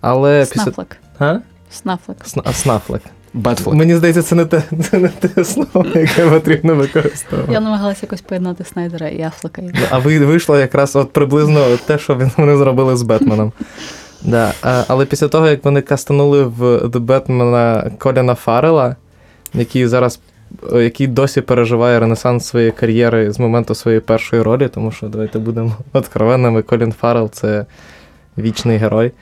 Але. Снафлек. А? Снафлек. Сна- Снафлек. Бетфлек. Мені здається, це не те, це не те слово, яке потрібно використовувати. Я намагалася якось поєднати Снайдера і Афлека. Ну, А вийшло якраз от приблизно те, що він- вони зробили з Бетменом. Да. а, Але після того, як вони кастанули в Бетмена Коліна Фаррела, який зараз е, який досі переживає ренесанс своєї кар'єри з моменту своєї першої ролі, тому що давайте будемо откровенными, Колін Фаррел це вічний герой.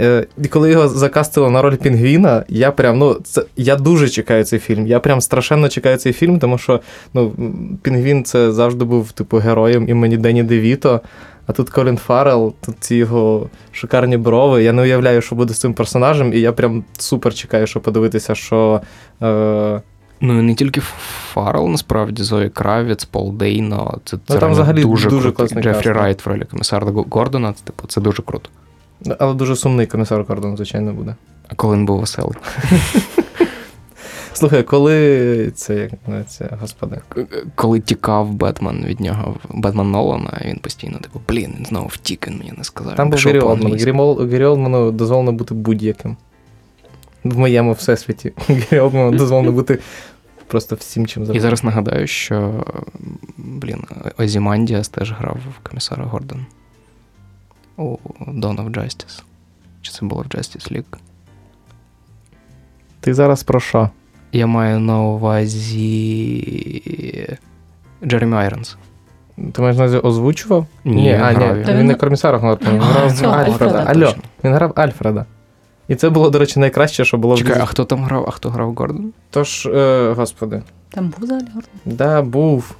Е, І коли його закастили на роль Пінгвіна, я прям, ну, це, я дуже чекаю цей фільм. Я прям страшенно чекаю цей фільм, тому що ну, Пінгвін це завжди був, типу, героєм імені Дені Девіто. А тут Колін Фаррелл, тут ці його шикарні брови. Я не уявляю, що буде з цим персонажем, і я прям супер чекаю, щоб подивитися, що. Е, Ну і не тільки Фаррелл, насправді, Зої Кравіц, Пол Дейно. Це, це Ну, там взагалі дуже, дуже класний Джефрі Райт в ролі комісара Гордона, це, типу, це дуже круто. але дуже сумний комісар Кордон, звичайно, буде. А коли він був веселий. Слухай, коли це як це, господи. Коли тікав Бетмен від нього, Бетмен Нолана, він постійно, типу, блін, він знову втік, він мені не сказав. Там був Гері Олдман. Гері Олдману дозволено бути будь-яким. В моєму всесвіті. Гері Олдману дозволено бути просто всім, чим І зараз нагадаю, що блін, Озімандіас теж грав в комісара Гордон у Dawn of Justice. Чи це було в Justice League? Ти зараз про що? Я маю на увазі Джеремі Айронс. Ти маєш на увазі озвучував? Ні, а, ні, він він- не комісар Гортон, він грав Альфреда. Альфреда. Алло, він грав Альфреда. І це було, до речі, найкраще, що було Чекай, в а хто там грав? А хто грав Гордон? Тож, е, господи. Там був взагалі Гордон? Да, був.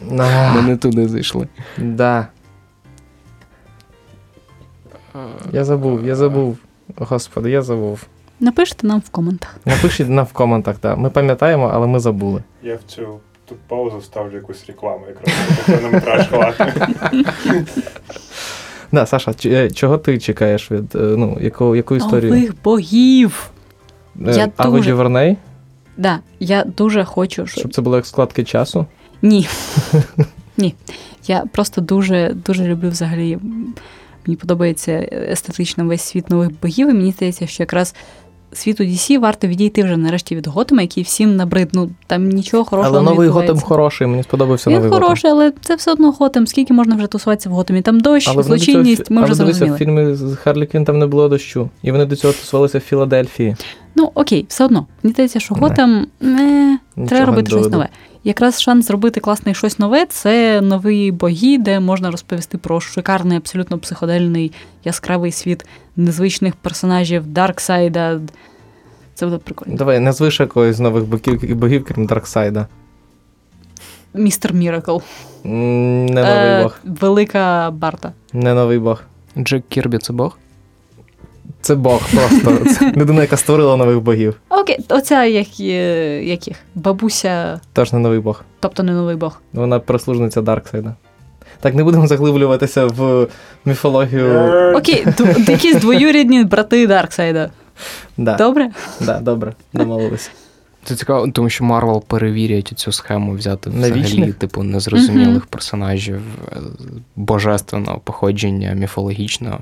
Ми не туди зайшли. да. Я забув, я забув. Господи, я забув. Напишіть нам в коментах. Напишіть нам в коментах, так. Ми пам'ятаємо, але ми забули. Я в цю тут паузу ставлю якусь рекламу, якраз. Да, Саша, е, чого ти чекаєш від е, ну, яку, яку історію? Нових богів! Е, я Аву дуже- Дюверней? Да, я дуже хочу, щоб. Щоб це було як складки часу? Ні. Ні. Я просто дуже, дуже люблю взагалі. Мені подобається естетично весь світ нових богів, і мені здається, що якраз світу DC варто відійти вже нарешті від Готема, який всім набрид. Ну там нічого хорошого але не новий Готем хороший, мені сподобався Він новий Готем. хороший, але це все одно Готем. Скільки можна вже тусуватися в Готемі? Там дощ, Але вони до цього злочинність, фі- ми вже дивися, зрозуміли. фільмі з Харлі Квін там не було дощу. І вони до цього тусувалися в Філадельфії. Ну окей, все одно. Мені здається, що Не. Готем не Нічого треба не робити щось доведу. нове. Якраз шанс зробити класне щось нове це нові боги, де можна розповісти про шикарний, абсолютно психодельний, яскравий світ незвичних персонажів Дарксайда. Це буде прикольно. Давай, назви ще когось з нових богів, богів крім Дарксайда. Містер Міракл. Не новий Е, бог. Велика Барта. Не новий бог. Джек Кірбі це Бог? Це Бог просто. Це людина, яка створила нових богів. Окей, оця як, яких? Бабуся, Теж не новий бог. тобто не новий бог. Вона прислужниця Дарксайда. Так, не будемо заглиблюватися в міфологію. Окей, якісь двоюрідні брати Дарксайда. Да, Добре? да, добре, домовилися. Це цікаво, тому що Марвел перевірять цю схему взяти На взагалі, вічних? типу, незрозумілих персонажів е, божественного походження, міфологічного.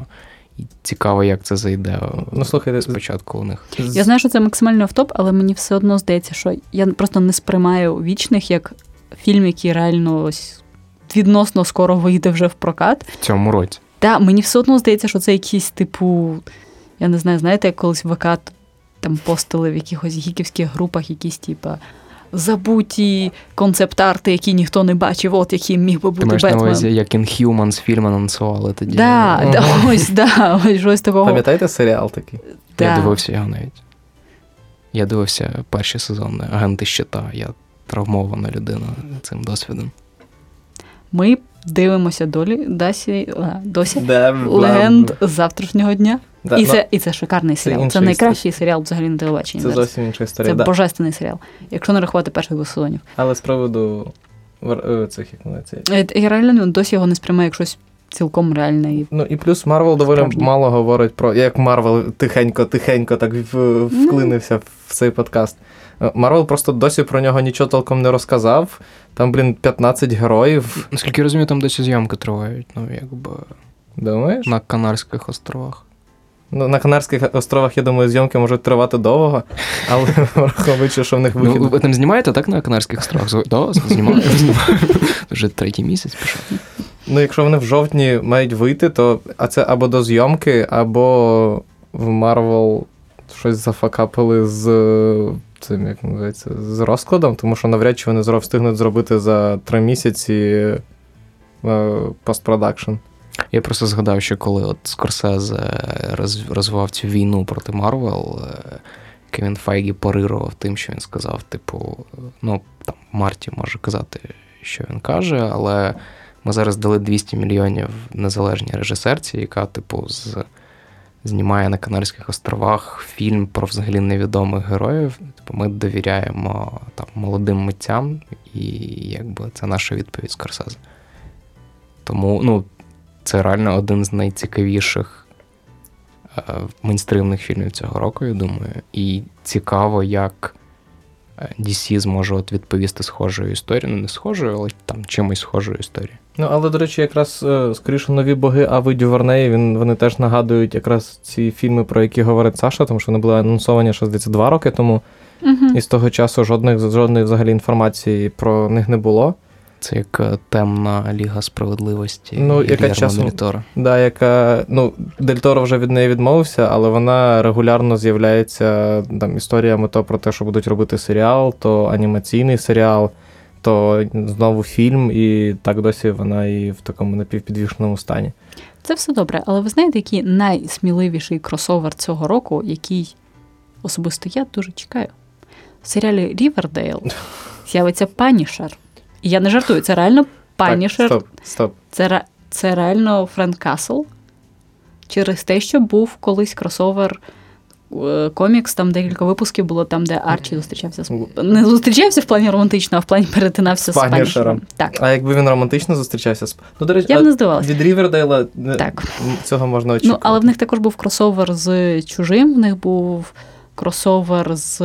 І цікаво, як це зайде е, Ну, слухайте, спочатку у них. Я знаю, що це максимально off-top, але мені все одно здається, що я просто не сприймаю вічних як фільм, який реально ось відносно скоро вийде вже в прокат. В цьому році. Та мені все одно здається, що це якийсь типу, я не знаю, знаєте, як колись ВК там постили в якихось гіківських групах, якісь типа. Забуті концепт-арти, які ніхто не бачив, от яким міг би Ти бути Бетмен. на увазі, як Inhumans фільм анонсували тоді. Да, да, ось, да, ось щось такого. Пам'ятаєте серіал такий? Я дивився його навіть. Я дивився перші сезони Агенти щита. Я травмована людина цим досвідом. Ми дивимося долі досі, досі легенд завтрашнього дня. Да, і, це, і це шикарний серіал. Це, це найкращий серіал взагалі на телебаченні. Це зараз. зовсім інша історія. Це да. божественний серіал, якщо не рахувати перших двох сезонів. Але з приводу е, цих як називається. Е, Я реально досі його не сприймаю як щось цілком реальне. І... Ну і плюс Марвел доволі мало говорить про. Як Марвел тихенько, тихенько так вклинився в цей подкаст. Е, Марвел просто досі про нього нічого толком не розказав. Там, блін, 15 героїв. Наскільки я розумію, там досі зйомки тривають, ну, якби Думаєш? на Канарських островах. Ну, на Канарських островах, я думаю, зйомки можуть тривати довго, але враховуючи, що в них вихід. Ну, ви там знімаєте, так, на Канарських островах? Да, знімаю, знімаю. Вже третій місяць пішов. Ну, якщо вони в жовтні мають вийти, то а це або до зйомки, або в Марвел щось зафакапили з цим, як називається, з розкладом, тому що навряд чи вони встигнуть зробити за три місяці е, постпродакшн. Я просто згадав, що коли от Скорсезе розвивав цю війну проти Марвел, е, Кевін Файгі парирував тим, що він сказав, типу, ну, там Марті може казати, що він каже, але ми зараз дали 200 мільйонів незалежній режисерці, яка, типу, з, знімає на Канарських островах фільм про взагалі невідомих героїв. Типу, ми довіряємо там молодим митцям, і якби це наша відповідь Скорсезе. Тому, ну, це реально один з найцікавіших е, мейнстримних фільмів цього року, я думаю. І цікаво, як DC зможе от відповісти схожою історією. Ну, не схожою, але там чимось схожою історією. Ну, але, до речі, якраз е, скоріше нові боги Ави Дюварнеї, він, вони теж нагадують якраз ці фільми, про які говорить Саша, тому що вони були анонсовані ще здається, два роки тому, Угу. і з того часу жодних, жодної взагалі інформації про них не було. Це як е, темна Ліга справедливості. Ну, яка часом- Дель Торо. Да, яка, ну, Дель Торо вже від неї відмовився, але вона регулярно з'являється там історіями то про те, що будуть робити серіал, то анімаційний серіал, то знову фільм, і так досі вона і в такому напівпідвішеному стані. Це все добре, але ви знаєте, який найсміливіший кросовер цього року, який особисто я дуже чекаю? В серіалі Рівердейл з'явиться Панішер. І я не жартую, це реально Панішер. Стоп, стоп. Це, це реально Френк Касл. Через те, що був колись кросовер е, комікс, там декілька випусків було там, де Арчі зустрічався з не зустрічався в плані романтично, а в плані перетинався З Панішером. Так. А якби він романтично зустрічався з. Ну, до речі, Я б не здивалася. від Рівердейла Так. цього можна Ну, очікувати. але в них також був кросовер з чужим, в них був кросовер з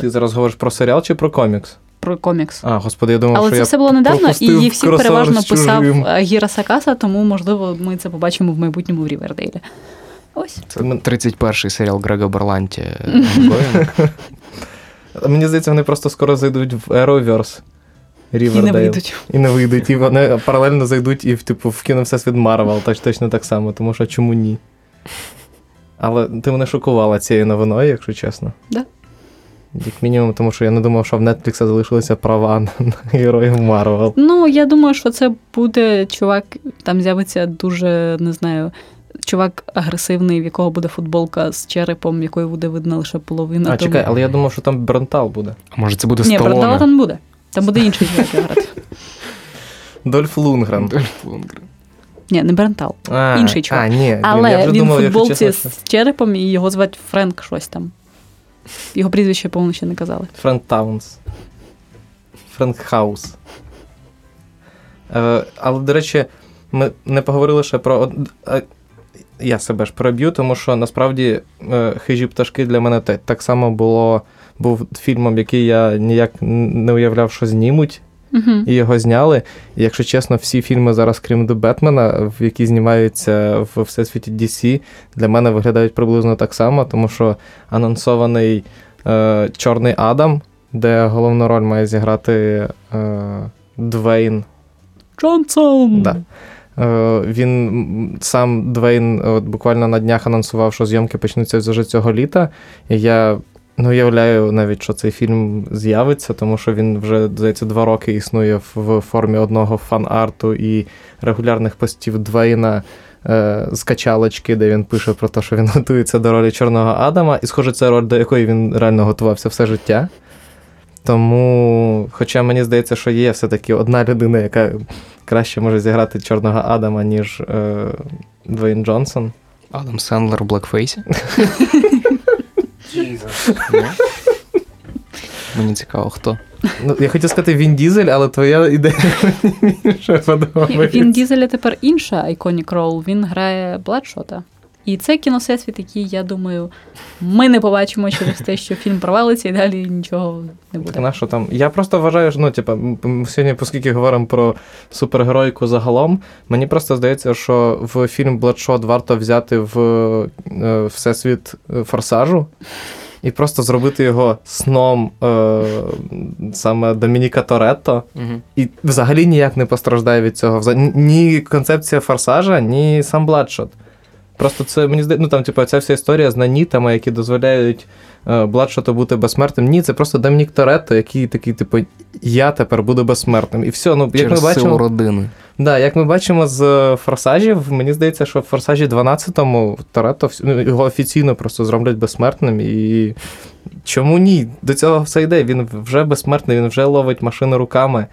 Ти зараз говориш про серіал чи про комікс? Про комікс. А, господи, я думав, Але що це я все було недавно, і їх всіх переважно писав е, Гіра Сакаса, тому, можливо, ми це побачимо в майбутньому в Рівердейлі. Ось. Це 31-й серіал Грега Берланті. Мені здається, вони просто скоро зайдуть в Arrowverse. І не вийдуть. І не вийдуть. І вони паралельно зайдуть і в типу в кіно Всесвіт Марвел, точ, точно так само, тому що чому ні? Але ти мене шокувала цією новиною, якщо чесно. Да. Як мінімум, тому що я не думав, що в Netflix залишилися права на, на героїв Марвел. Ну, я думаю, що це буде чувак, там з'явиться дуже, не знаю, чувак агресивний, в якого буде футболка з черепом, якої буде видно лише половина. А, тому- чекай, але я думав, що там Бронтал буде. А може це буде Ні, Брандала Сталоне? там буде. Там буде інший чувак грати. Дольф Лунгрен. Дольф Лундгрен. Ні, не Брентал. А, Інший чувак. А, ні, блін, я Але вже він думав, в якщо футболці чесно, що з черепом, і його звати Френк щось там. Його прізвище, по-моєму, ще не казали. Френк Таунс. Френк Хаус. Е, але, до речі, ми не поговорили ще про. Я себе ж переб'ю, тому що насправді е, хижі пташки для мене так само було, був фільмом, який я ніяк не уявляв, що знімуть, Угу. і його зняли. І якщо чесно, всі фільми зараз, крім The Бетмена, які знімаються в всесвіті DC, для мене виглядають приблизно так само, тому що анонсований е, Чорний Адам, де головну роль має зіграти е, Двейн. Джонсон! Да. Е, він сам Двейн от, буквально на днях анонсував, що зйомки почнуться вже цього літа. І я не уявляю навіть, що цей фільм з'явиться, тому що він вже, здається, два роки існує в, в формі одного фан-арту і регулярних постів Двейна. е, З качалочки, де він пише про те, що він готується до ролі Чорного Адама, і, схоже, це роль, до якої він реально готувався все життя. Тому, хоча мені здається, що є все-таки одна людина, яка краще може зіграти Чорного Адама, ніж е, Двейн Джонсон. Адам Сендлер в блекфейсі. Ні? Мені цікаво, хто. Ну, я хотів сказати Він Дізель, але твоя ідея мені більше подобається. Він Дізеля тепер інша iconic role, він грає Бладшота. І це кіносесвіт, який, я думаю, ми не побачимо через те, що фільм провалиться і далі нічого не буде. на що там? Я просто вважаю, що ну, типа, сьогодні, оскільки говоримо про супергеройку загалом, мені просто здається, що в фільм Бладшот варто взяти в е, всесвіт е, форсажу. І просто зробити його сном е, саме Домініка Торетто, Угу. і взагалі ніяк не постраждає від цього. Вза- Ні концепція форсажа, ні сам Бладшот. Просто це мені здається, ну там, типу, ця вся історія з нанітами, які дозволяють е, Бладшоту бути безсмертним. Ні, це просто Домінік Торетто, який такий, типу, я тепер буду безсмертним. І все, ну як Через ми бачимо, родини. Да, як ми бачимо з е, форсажів, мені здається, що в форсажі 12-му Торетто ну, його офіційно просто зроблять безсмертним. І чому ні? До цього все йде. Він вже безсмертний, він вже ловить машину руками,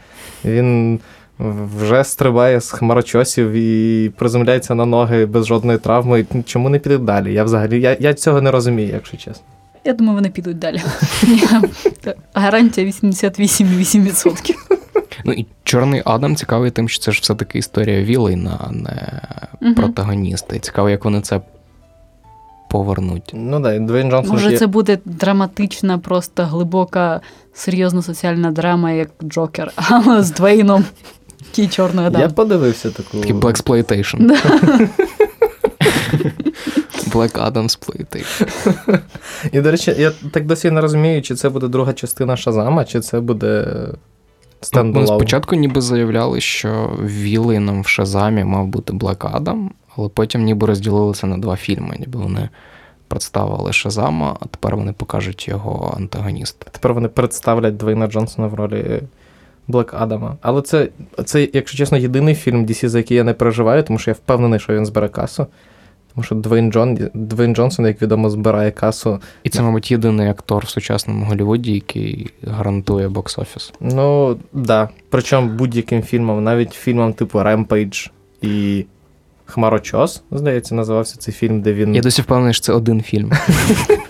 він вже стрибає з хмарочосів і приземляється на ноги без жодної травми. Чому не піде далі? Я взагалі я, я цього не розумію, якщо чесно. Я думаю, вони підуть далі. Гарантія 88,8%. Ну і Чорний Адам цікавий тим, що це ж все-таки історія Вілейна, а не Мгм. протагоніста. І цікаво, як вони це повернуть. Ну да, Двейн Джонсон Може, є- це буде драматична, просто глибока, серйозна соціальна драма, як Джокер, але з Двейном. Який чорний Я подивився таку. Такий Black Exploitation. Black Adam Exploitation. І, до речі, я так досі не розумію, чи це буде друга частина Шазама, чи це буде Ну, спочатку ніби заявляли, що Вілейном в Шазамі мав бути Black Adam, але потім ніби розділилися на два фільми. Ніби вони представили Шазама, а тепер вони покажуть його антагоніста. Тепер вони представлять Двейна Джонсона в ролі Блек Адама. Але це, це, якщо чесно, єдиний фільм DC, за який я не переживаю, тому що я впевнений, що він збере касу. Тому що Двейн, Джон, Двейн Джонсон, як відомо, збирає касу. І це, мабуть, єдиний актор в сучасному Голлівуді, який гарантує бокс-офіс. Ну, да. Причому будь-яким фільмом, навіть фільмом типу Rampage і Хмарочос, здається, називався цей фільм, де він. Я досі впевнений, що це один фільм.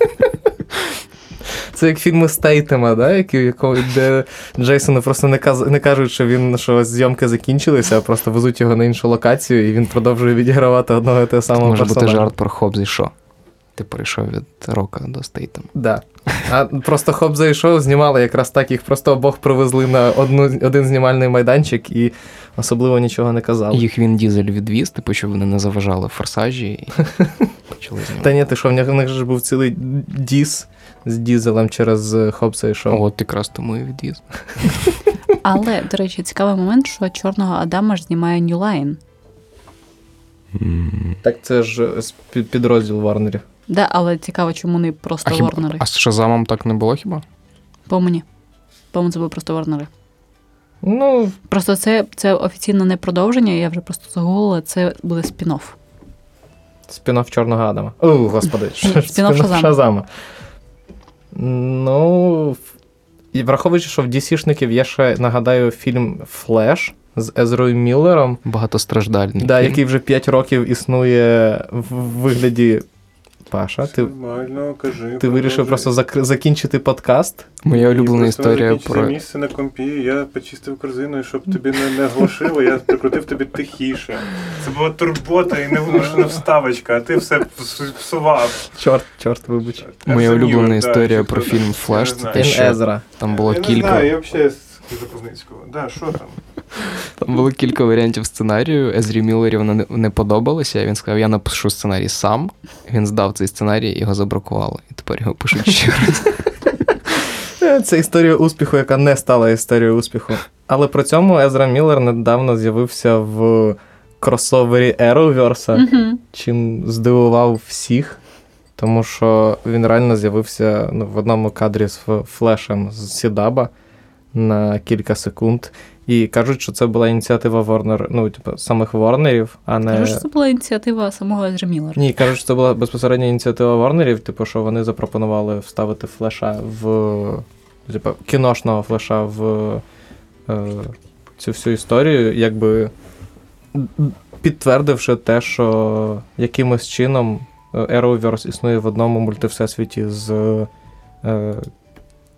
Це як фільми Стейтема, да? які, якого, де Джейсону просто не, каз, не кажуть, що він що зйомки закінчилися, а просто везуть його на іншу локацію, і він продовжує відігравати одного і саме. самого Може бути жарт про Хобз і Шо. Ти перейшов від рока до стейтем. Да. А просто Хоп зайшов, знімали якраз так, їх просто обох привезли на одну, один знімальний майданчик і особливо нічого не казали. Їх він дізель відвіз, типу, щоб вони не заважали форсажі і почали Та ні, ти що, в них, в них ж був цілий діс з дізелем через е, Хопса і Шоу. От якраз тому і відвіз. Але, до речі, цікавий момент, що чорного Адама ж знімає New Line. Так це ж е, підрозділ Варнерів. Да, але цікаво, чому не А, просто хіба, Ворнери. а з Шазамом так не було хіба? По мені. По мені це були просто Ворнери. Ну, Просто це, це офіційно не продовження, я вже просто загуглила, це буде спін-офф. Спін-офф Чорного Адама. О, господи, Ні, спін-офф Шазама. Шазама. Ну, в- і враховуючи, що в DC-шників є ще, нагадаю, фільм Флеш з Езрою Міллером, Багатостраждальний. да, фільм. який вже 5 років існує в вигляді. Паша, ти, Нормально, кажи. ти вирішив просто зак- закінчити подкаст. Моя улюблена історія про. місце на компі, я почистив корзину, і щоб тобі не, не глушило, я прикрутив тобі тихіше. Це була турбота і невимушена вставочка, а ти все псував. Чорт, чорт, вибач. Моя улюблена історія про фільм Флеш. Це те, що там було кілька. я взагалі з Запозницького. Да, що там? Там було кілька варіантів сценарію. Езрі Міллері воно не, не подобалося. Він сказав, я напишу сценарій сам. Він здав цей сценарій, його забракували. І тепер його пишуть ще раз. Це історія успіху, яка не стала історією успіху. Але при цьому Езра Міллер недавно з'явився в кросовері Arrowverse, Угу. чим здивував всіх. Тому що він реально з'явився ну, в одному кадрі з флешем з Сідаба на кілька секунд. І кажуть, що це була ініціатива Warner, ну, типу, самих Ворнерів, а не. Кажу, що це була ініціатива самого Езра Міллера. Ні, кажуть, що це була безпосередня ініціатива Ворнерів, типу, що вони запропонували вставити флеша в типу, кіношного флеша в е, цю всю історію, якби підтвердивши те, що якимось чином е, Arrowverse існує в одному мультивсесвіті з е,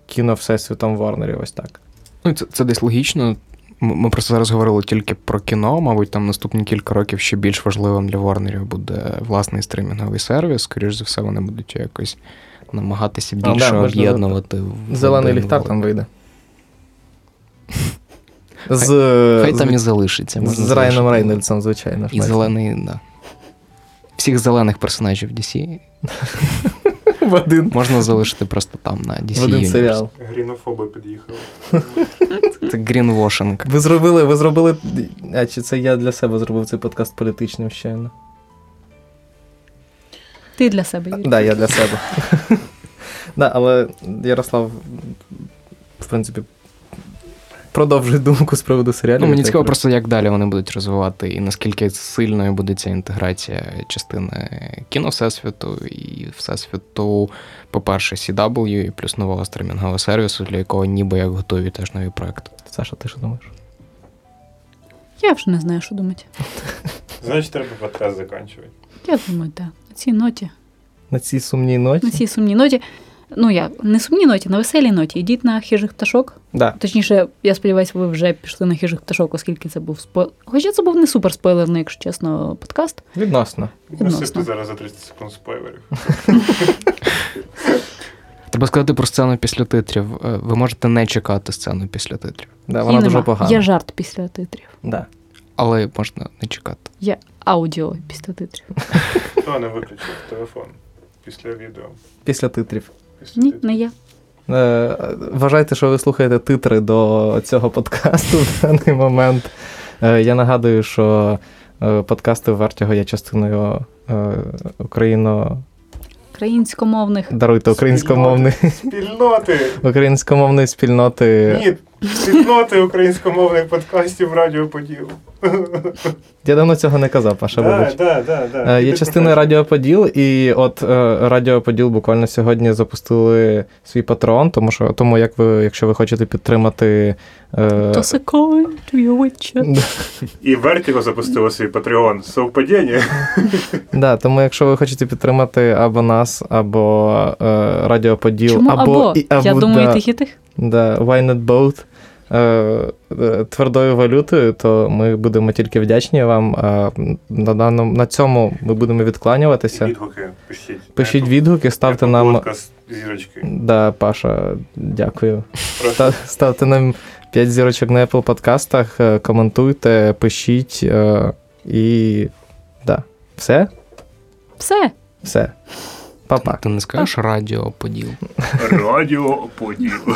кіновсесвітом Ворнерів, ось так. Ну, це, це десь логічно. Ми просто зараз говорили тільки про кіно. Мабуть, там наступні кілька років ще більш важливим для Ворнерів буде власний стримінговий сервіс. Скоріш за все, вони будуть якось намагатися А, більше да, об'єднувати. в Зелений один ліхтар там вийде. З, Хай з- там і залишиться. з можна Райаном. Рейнольдсом, звичайно. І зелений, да. Всіх зелених персонажів DC в один, можна залишити просто там на DC в один Universe. серіал. Грінофоби під'їхали. Це грінвошинг. Ви зробили, ви зробили. А чи це я для себе зробив цей подкаст політичним щойно? Ти для себе. Юрій. Так, да, я для себе. да, але Ярослав, в принципі, продовжуй думку з приводу серіалів. Ну, мені цікаво так просто, як далі вони будуть розвивати, і наскільки сильною буде ця інтеграція частини кіно Всесвіту і Всесвіту, по-перше, CW, і плюс нового стримінгового сервісу, для якого ніби як готові теж нові проекти. Саша, ти що думаєш? Я вже не знаю, що думати. Значить, треба подкаст закінчувати. Я думаю, так. На цій ноті, На цій сумній ноті? на цій сумній ноті. Ну як, не сумній ноті, на веселій ноті. Йдіть на хижих пташок. Да. Точніше, я сподіваюся, ви вже пішли на хижих пташок, оскільки це був спойлер. Хоча це був не супер спойлерний, якщо чесно, подкаст. Відносно. Відносно. Зараз за 30 секунд спойлерів. Треба сказати про сцену після титрів. Е, Ви можете не чекати сцену після титрів, Да, вона дуже погана. Є жарт після титрів. Да. але можна не чекати. Є аудіо після титрів. Хто не виключив телефон після відео? Після титрів. Ні, не я. Е, Вважайте, що ви слухаєте титри до цього подкасту в даний момент. Е, Я нагадую, що е, подкасти Вартього є частиною е, україно... Українськомовних. Даруйте українськомовних Спільноти! українськомовної спільноти. Ні, спільноти українськомовних подкастів Радіо Поділ. Я давно цього не казав, Паша, вибач. да, да, да. Е, Є частиною Радіо Поділ, і от е, Радіо Поділ буквально сьогодні запустили свій патреон, тому що тому, як ви, якщо ви хочете підтримати. е. І Вертіго запустило свій Patreon. Совпадіння. Да, тому якщо ви хочете підтримати або нас, або е, Радіо Поділ, Чому або, або? і- або Я думаю, да, тих і тих. Да, why not both, е, е, твердою валютою, то ми будемо тільки вдячні вам. А на, даному, на цьому ми будемо відкланюватися. Відгуки пишіть. Пишіть Apple- відгуки, ставте Apple нам. Зірочки. Да, Паша, дякую. Ста- Ставте нам 5 зірочок на Apple подкастах, е, коментуйте, пишіть і. Да. Все? Все. Все. Па-па. Ти не скажеш радіоподіл? Радіоподіл. Радіо Поділ.